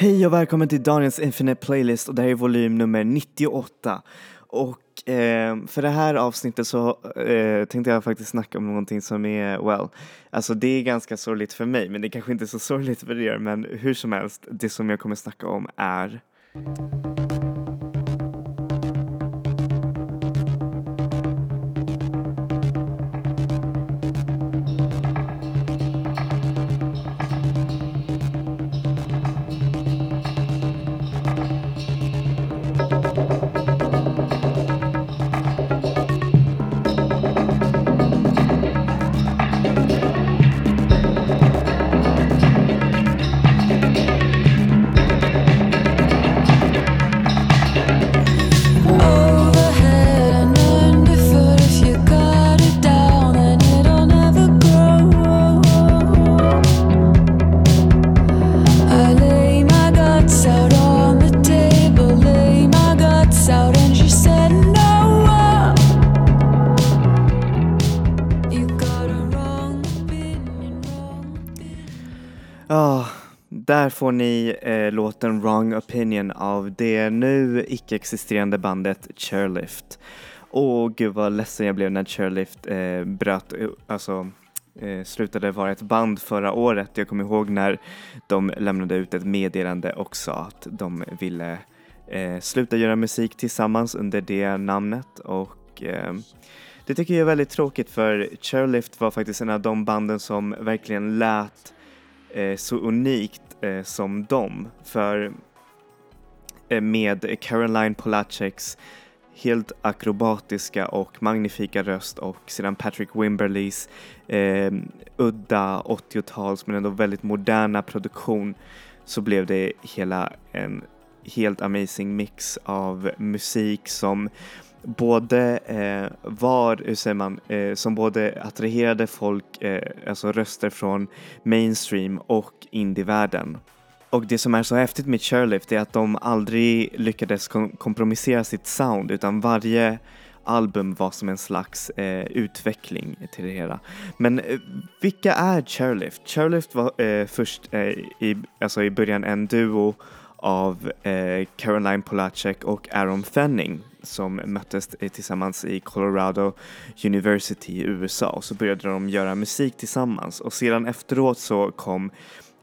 Hej och välkommen till Daniels Infinite Playlist och det här är volym nummer 98. Och eh, för det här avsnittet så eh, tänkte jag faktiskt snacka om någonting som är, well, alltså det är ganska sorgligt för mig men det kanske inte är så sorgligt för er men hur som helst, det som jag kommer snacka om är får ni eh, låten Wrong Opinion av det nu icke-existerande bandet Chairlift. Åh gud vad ledsen jag blev när Chairlift eh, bröt, eh, alltså eh, slutade vara ett band förra året. Jag kommer ihåg när de lämnade ut ett meddelande och sa att de ville eh, sluta göra musik tillsammans under det namnet och eh, det tycker jag är väldigt tråkigt för Chairlift var faktiskt en av de banden som verkligen lät eh, så unikt eh, som dem. För eh, med Caroline Polacheks helt akrobatiska och magnifika röst och sedan Patrick Wimberleys eh, udda 80-tals men ändå väldigt moderna produktion så blev det hela en helt amazing mix av musik som både eh, var, hur säger man, eh, som både attraherade folk, eh, alltså röster från mainstream och indievärlden. Och det som är så häftigt med Chairlift är att de aldrig lyckades kom- kompromissera sitt sound utan varje album var som en slags eh, utveckling till det hela. Men eh, vilka är Chairlift? Chairlift var eh, först eh, i, alltså i början en duo av eh, Caroline Polacek och Aaron Fenning som möttes tillsammans i Colorado University i USA och så började de göra musik tillsammans och sedan efteråt så kom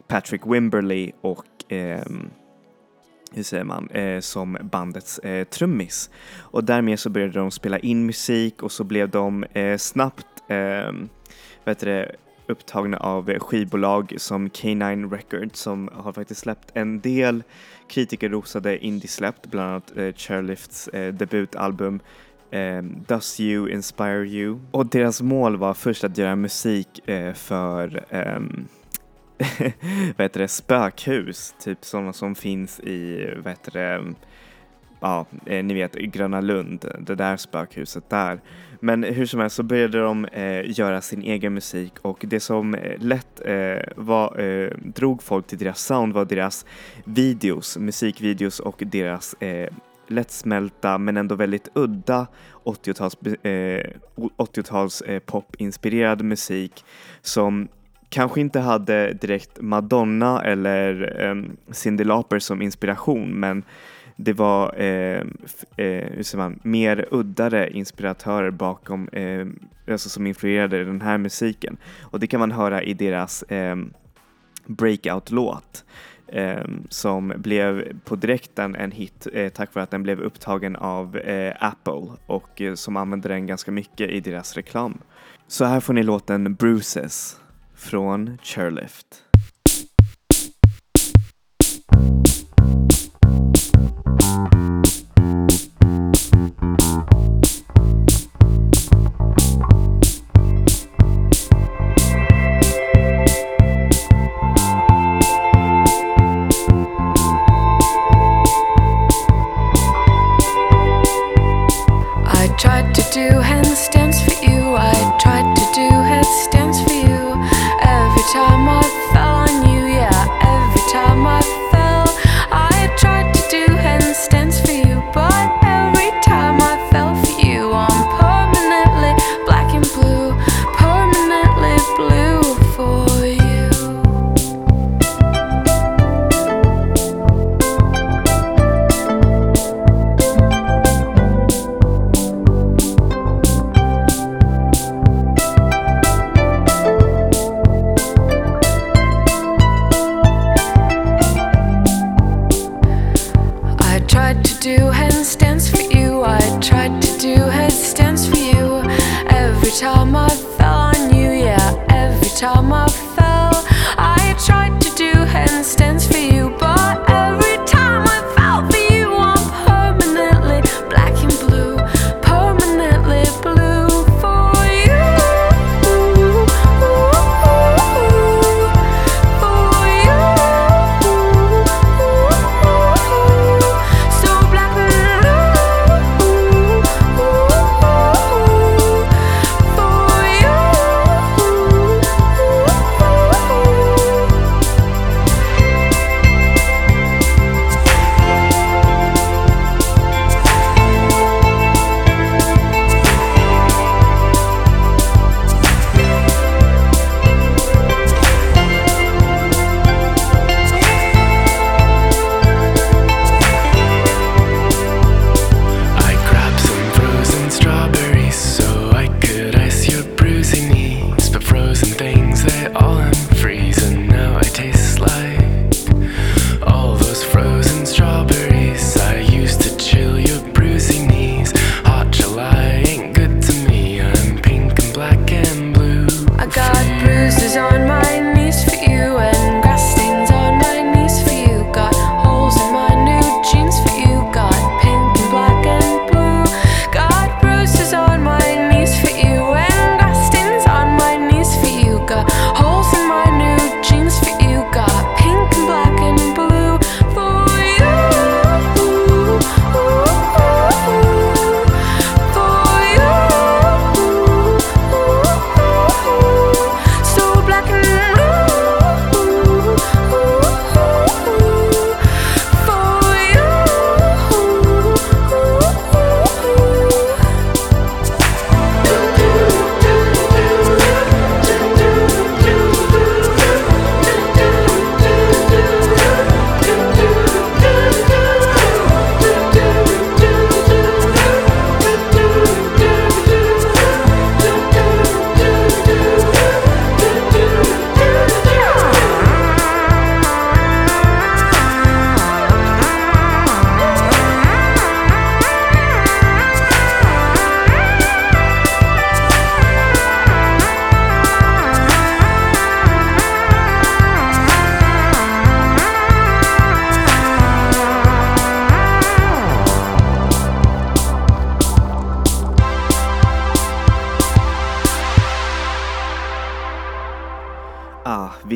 Patrick Wimberley och eh, hur säger man, eh, som bandets eh, trummis. Och därmed så började de spela in musik och så blev de eh, snabbt eh, vet det, upptagna av skivbolag som K9 Records som har faktiskt släppt en del kritikerrosade indiesläpp, bland annat eh, Chairlifts eh, debutalbum eh, Does You Inspire You? Och deras mål var först att göra musik eh, för ehm, vad heter det, spökhus, typ sådana som finns i, vad heter det, ja, eh, ni vet Gröna Lund, det där spökhuset där. Men hur som helst så började de eh, göra sin egen musik och det som eh, lätt eh, var, eh, drog folk till deras sound var deras videos, musikvideos och deras eh, lättsmälta men ändå väldigt udda 80-tals, eh, 80-tals eh, popinspirerad musik som kanske inte hade direkt Madonna eller eh, Cyndi Lauper som inspiration men det var eh, eh, man, mer uddare inspiratörer bakom, eh, alltså som influerade den här musiken. Och det kan man höra i deras eh, breakout-låt eh, som blev på direkten en hit eh, tack vare att den blev upptagen av eh, Apple och eh, som använde den ganska mycket i deras reklam. Så här får ni låten Bruises från Chairlift.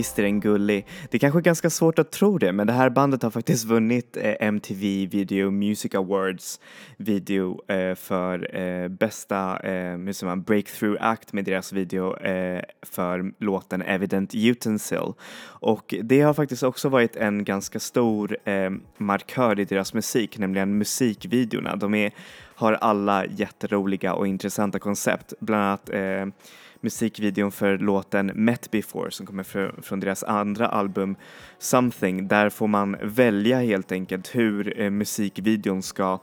Visst är den gullig. Det är kanske är ganska svårt att tro det, men det här bandet har faktiskt vunnit eh, MTV Video Music Awards video eh, för eh, bästa hur säger man, breakthrough act med deras video för låten Evident Utensil. Och det har faktiskt också varit en ganska stor markör i deras musik, nämligen musikvideorna. De är, har alla jätteroliga och intressanta koncept, bland annat musikvideon för låten Met Before som kommer från deras andra album Something. Där får man välja helt enkelt hur eh, musikvideon ska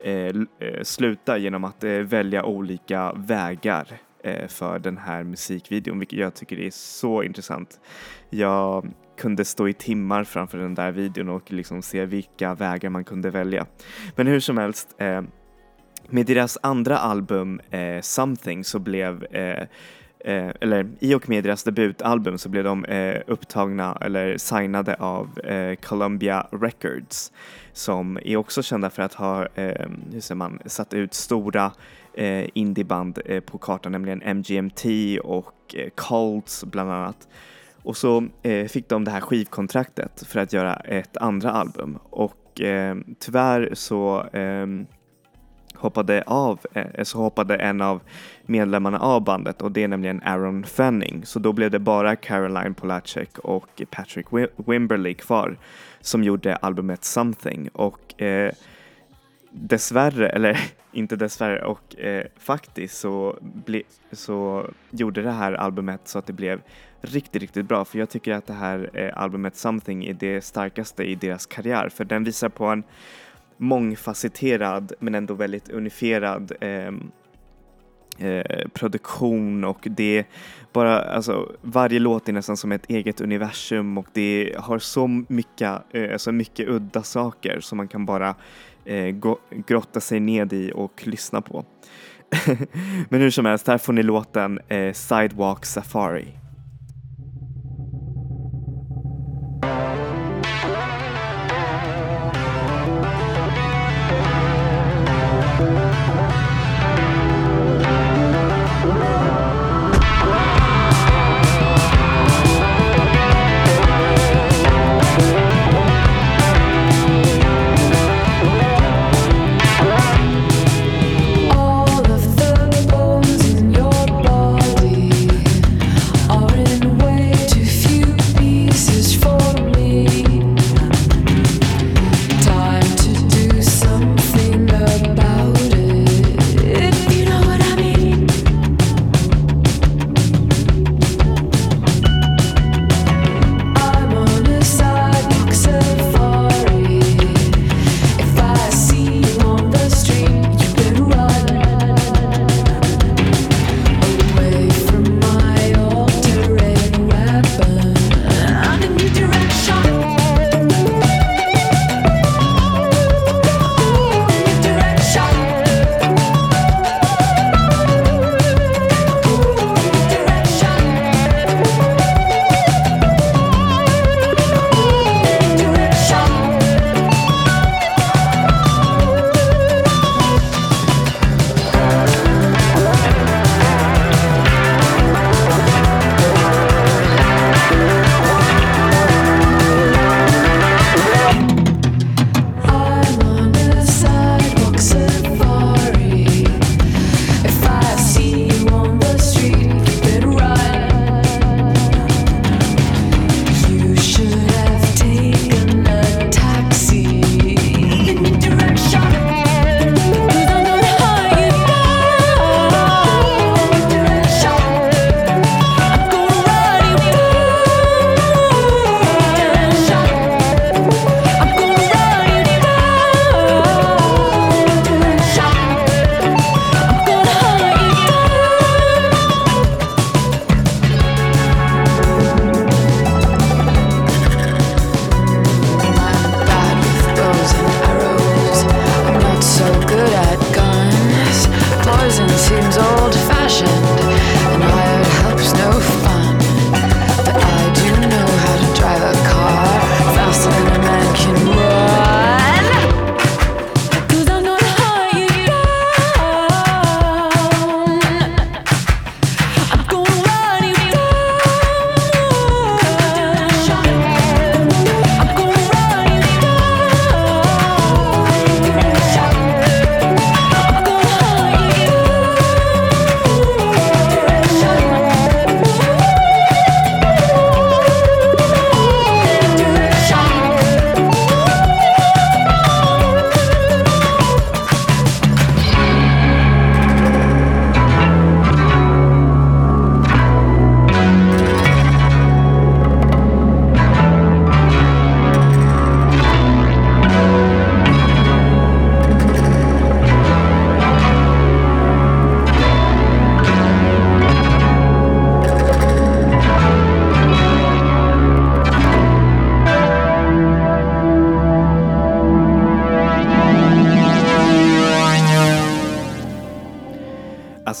eh, eh, sluta genom att välja olika vägar för den här musikvideon, vilket jag tycker är så intressant. Jag kunde stå i timmar framför den där videon och liksom se vilka vägar man kunde välja. Men hur som helst, eh, med deras andra album eh, Something så blev eh, eh, eller i och med deras debutalbum så blev de eh, upptagna eller signade av eh, Columbia Records som är också kända för att ha, eh, hur säger man, satt ut stora eh, indieband eh, på kartan, nämligen MGMT och eh, Colts bland annat. Och så eh, fick de det här skivkontraktet för att göra ett andra album och eh, tyvärr så ehm, hoppade av, eh, så hoppade en av medlemmarna av bandet och det är nämligen Aaron Fanning. Så då blev det bara Caroline Polacek och Patrick Wimberley kvar som gjorde albumet Something. Och eh, dessvärre, eller inte dessvärre, och eh, faktiskt så, ble, så gjorde det här albumet så att det blev riktigt, riktigt bra. För jag tycker att det här eh, albumet Something är det starkaste i deras karriär. För den visar på en mångfacetterad men ändå väldigt unifierad eh, eh, produktion och det bara, alltså varje låt är nästan som ett eget universum och det har så mycket, eh, så mycket udda saker som man kan bara eh, grotta sig ned i och lyssna på. Men hur som helst, här får ni låten eh, Sidewalk Safari.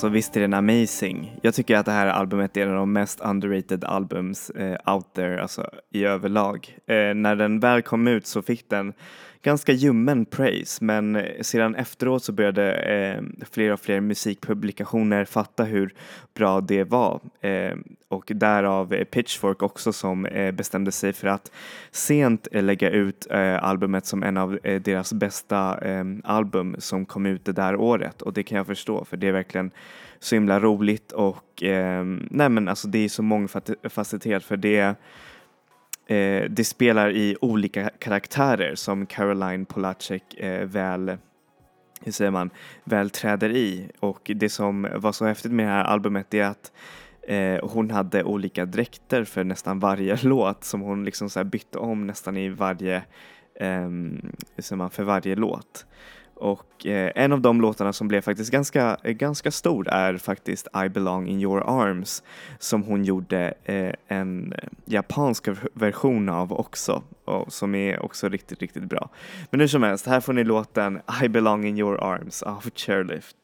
Alltså visst är den amazing. Jag tycker att det här albumet är en av de mest underrated albums eh, out there, alltså i överlag. Eh, när den väl kom ut så fick den ganska ljummen praise men sedan efteråt så började eh, fler och fler musikpublikationer fatta hur bra det var. Eh, och därav eh, Pitchfork också som eh, bestämde sig för att sent eh, lägga ut eh, albumet som en av eh, deras bästa album som kom ut det där året. Och det kan jag förstå för det är verkligen så himla roligt och nej men alltså det är så mångfacetterat för det eh, det spelar i olika karaktärer som Caroline Polacek eh, väl hur säger man, väl träder i och det som var så häftigt med det här albumet är att eh, hon hade olika dräkter för nästan varje låt som hon liksom så bytte om nästan i varje, eh, hur säger man, för varje låt. Och eh, en av de låtarna som blev faktiskt ganska, eh, ganska stor är faktiskt I belong in your arms som hon gjorde eh, en japansk version av också och som är också riktigt, riktigt bra. Men hur som helst, här får ni låten I belong in your arms av Chairlift.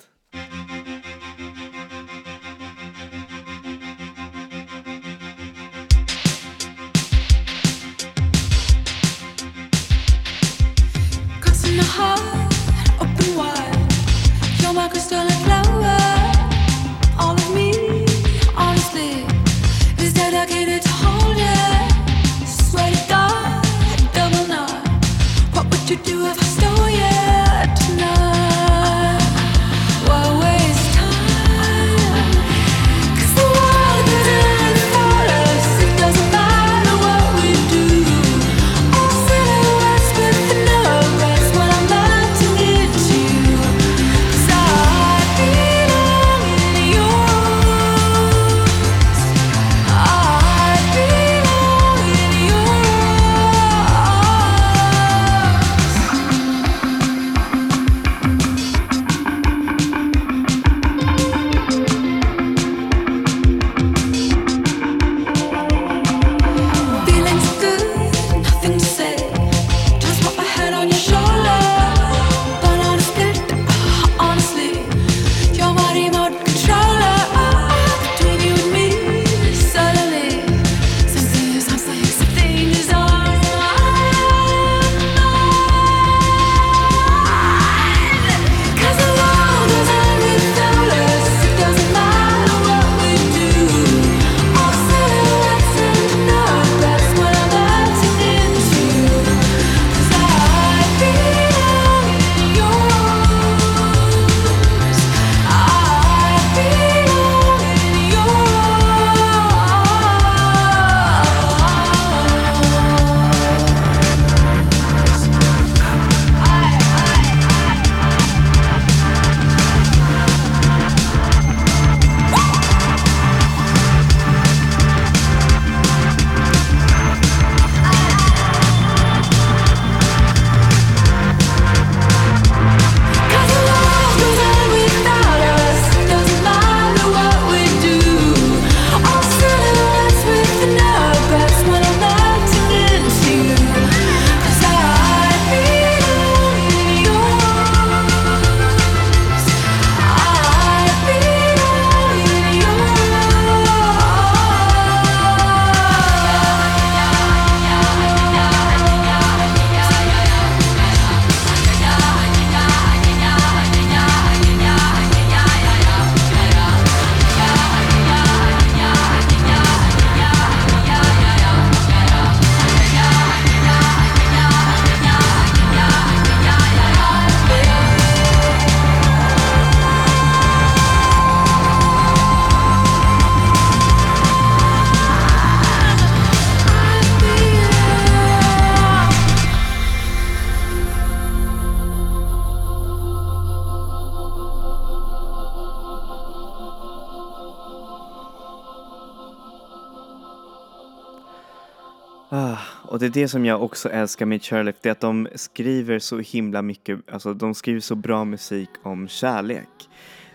Det som jag också älskar med Chairlift, det är att de skriver så himla mycket, alltså de skriver så bra musik om kärlek.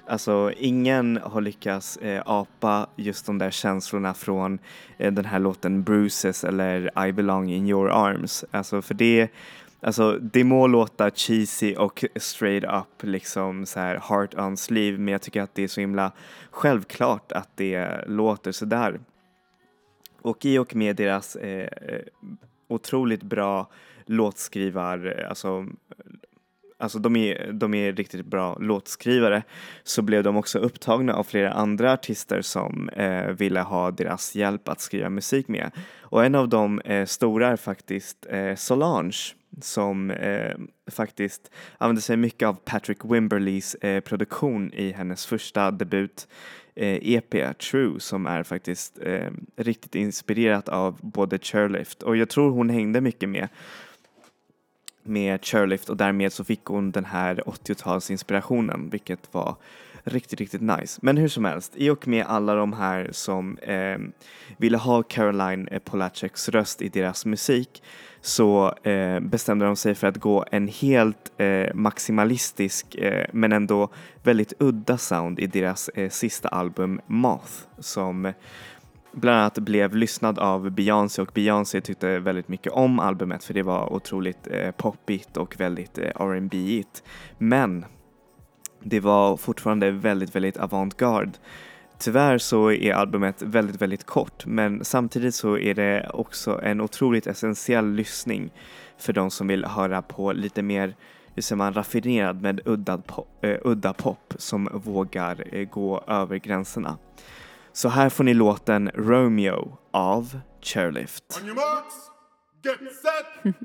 Alltså ingen har lyckats eh, apa just de där känslorna från eh, den här låten Bruises eller I belong in your arms. Alltså för det, alltså det må låta cheesy och straight up liksom så här heart on sleeve men jag tycker att det är så himla självklart att det låter sådär. Och i och med deras eh otroligt bra låtskrivar, alltså alltså de är, de är riktigt bra låtskrivare, så blev de också upptagna av flera andra artister som eh, ville ha deras hjälp att skriva musik med. Och en av de eh, stora är faktiskt eh, Solange som eh, faktiskt använde sig mycket av Patrick Wimberleys eh, produktion i hennes första debut EP eh, True som är faktiskt eh, riktigt inspirerat av både Chairlift. Och jag tror hon hängde mycket med med Chairlift och därmed så fick hon den här 80-talsinspirationen vilket var riktigt, riktigt nice. Men hur som helst, i och med alla de här som eh, ville ha Caroline eh, Polaceks röst i deras musik så eh, bestämde de sig för att gå en helt eh, maximalistisk eh, men ändå väldigt udda sound i deras eh, sista album Moth som bland annat blev lyssnad av Beyoncé och Beyoncé tyckte väldigt mycket om albumet för det var otroligt eh, poppigt och väldigt eh, R&B-igt. Men det var fortfarande väldigt, väldigt avantgarde. Tyvärr så är albumet väldigt, väldigt kort men samtidigt så är det också en otroligt essentiell lyssning för de som vill höra på lite mer hur säger man, raffinerad med udda pop, eh, udda pop som vågar eh, gå över gränserna. Så här får ni låten Romeo av Chairlift.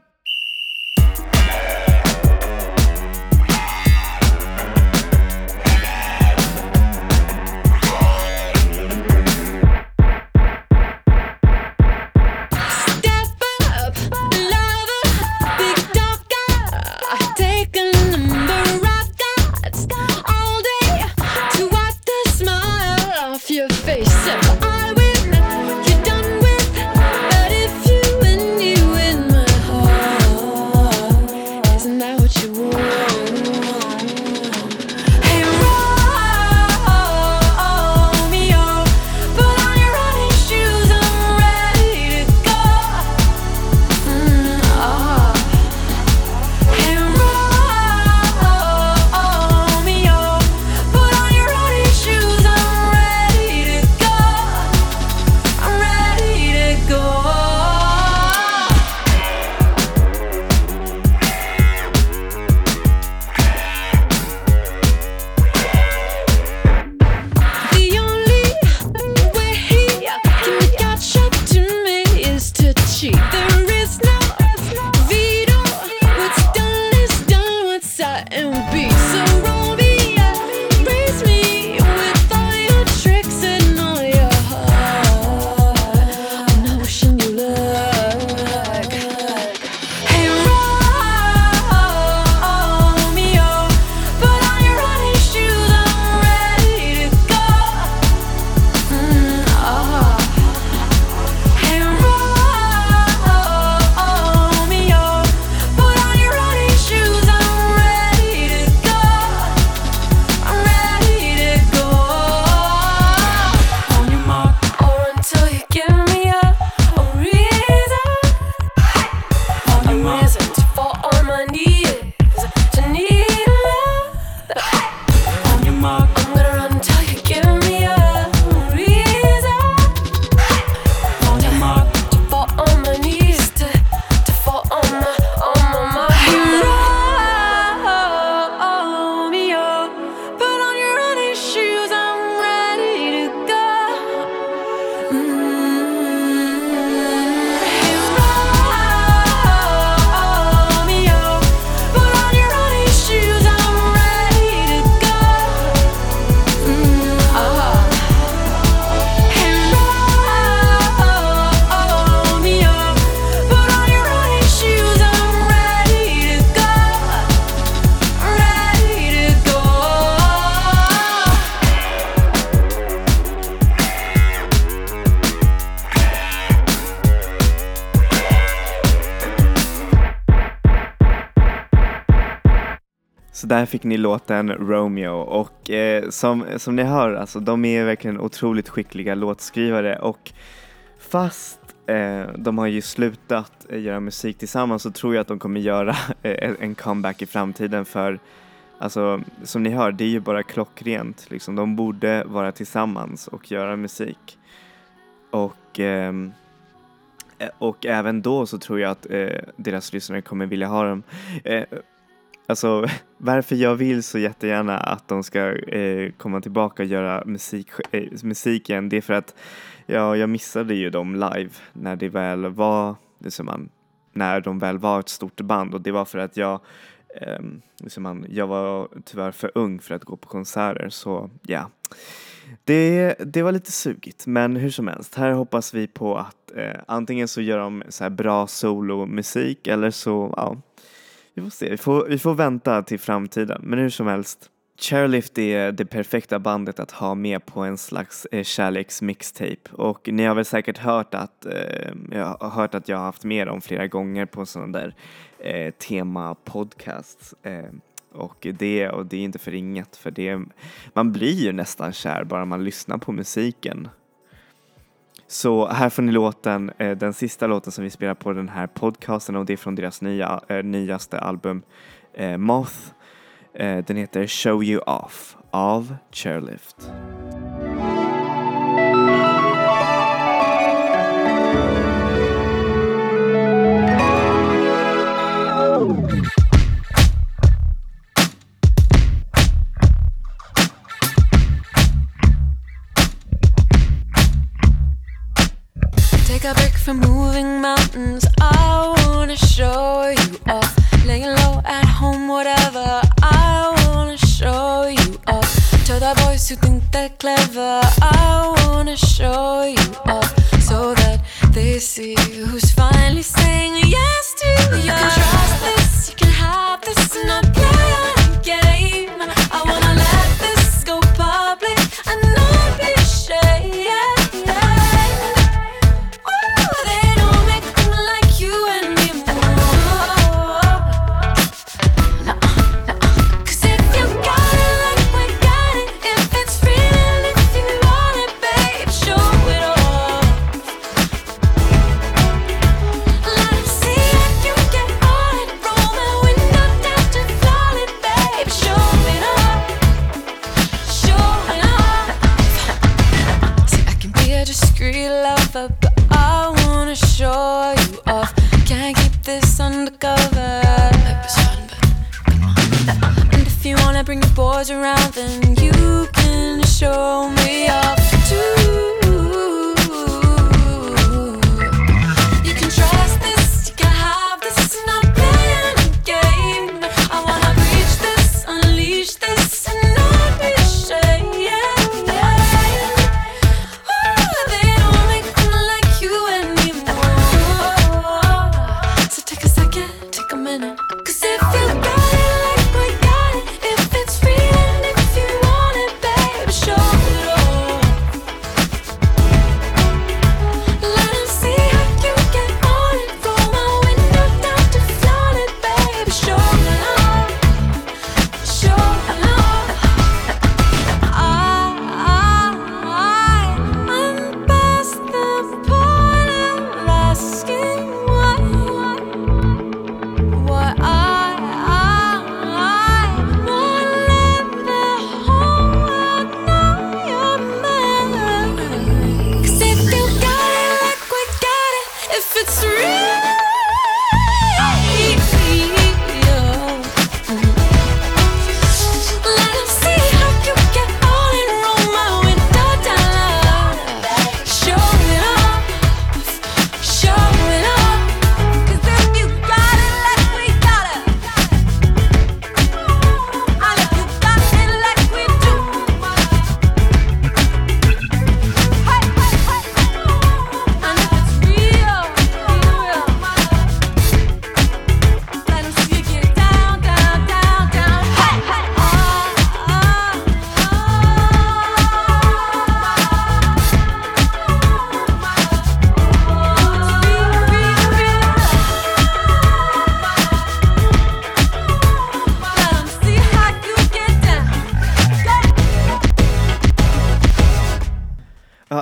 så där fick ni låten Romeo och eh, som, som ni hör, alltså de är verkligen otroligt skickliga låtskrivare och fast eh, de har ju slutat eh, göra musik tillsammans så tror jag att de kommer göra eh, en comeback i framtiden för alltså som ni hör, det är ju bara klockrent liksom. De borde vara tillsammans och göra musik. Och ehm, eh, och även då så tror jag att eh, deras lyssnare kommer vilja ha dem. Eh, Alltså varför jag vill så jättegärna att de ska eh, komma tillbaka och göra musik, eh, musik igen det är för att ja, jag missade ju dem live när det väl var, liksom man, när de väl var ett stort band och det var för att jag eh, liksom man, jag var tyvärr för ung för att gå på konserter så ja. Det, det var lite sugigt men hur som helst, här hoppas vi på att eh, antingen så gör de så här bra solomusik eller så, ja, vi får se, vi får, vi får vänta till framtiden. Men hur som helst, Chairlift är det perfekta bandet att ha med på en slags eh, kärleksmixtape och ni har väl säkert hört att, eh, jag har hört att jag har haft med dem flera gånger på sådana där eh, tema-podcasts. Eh, och det, och det är inte för inget för det, man blir ju nästan kär bara man lyssnar på musiken. Så här får ni låten, eh, den sista låten som vi spelar på den här podcasten och det är från deras nya, eh, nyaste album eh, Moth. Eh, den heter Show You Off av Chairlift. Mountains. I wanna show you off. Laying low at home, whatever. I wanna show you off. To the boys who think they're clever. I wanna show you off. So that they see who's finally saying yes to you. You can trust this, you can have this, and not you wanna bring your boys around, then you can show me off too.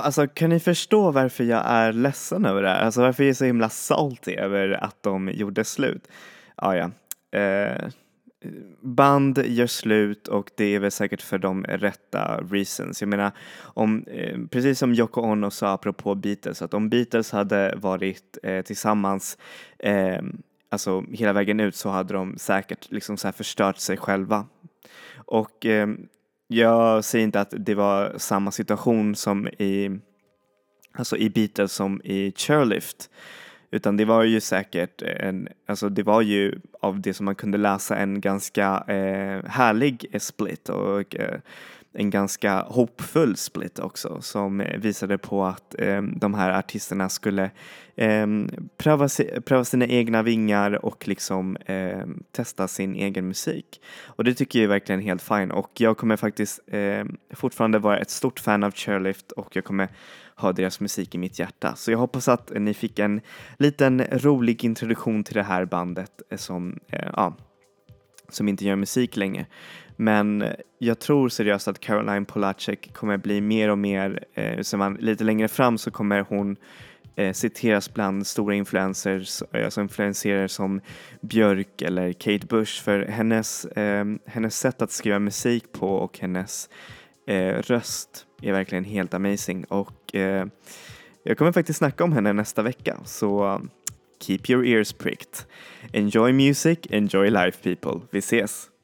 Alltså kan ni förstå varför jag är ledsen över det här? Alltså varför jag är så himla salty över att de gjorde slut? Ah, ja, eh, band gör slut och det är väl säkert för de rätta reasons. Jag menar, om, eh, precis som Yoko Ono sa apropå Beatles, att om Beatles hade varit eh, tillsammans eh, alltså hela vägen ut så hade de säkert liksom så förstört sig själva. Och eh, jag säger inte att det var samma situation som i, alltså i Beatles som i Chairlift. Utan det var ju säkert en, alltså det var ju av det som man kunde läsa en ganska eh, härlig eh, split och eh, en ganska hoppfull split också som eh, visade på att eh, de här artisterna skulle eh, pröva, pröva sina egna vingar och liksom eh, testa sin egen musik. Och det tycker jag är verkligen helt fine och jag kommer faktiskt eh, fortfarande vara ett stort fan av Chairlift och jag kommer ha deras musik i mitt hjärta. Så jag hoppas att ni fick en liten rolig introduktion till det här bandet eh, som, eh, ja, som inte gör musik längre. Men jag tror seriöst att Caroline Polacek kommer bli mer och mer, eh, som man, lite längre fram så kommer hon eh, citeras bland stora influencers, alltså influenserare som Björk eller Kate Bush för hennes, eh, hennes sätt att skriva musik på och hennes eh, röst är verkligen helt amazing och eh, jag kommer faktiskt snacka om henne nästa vecka så keep your ears pricked. Enjoy music, enjoy life people. Vi ses!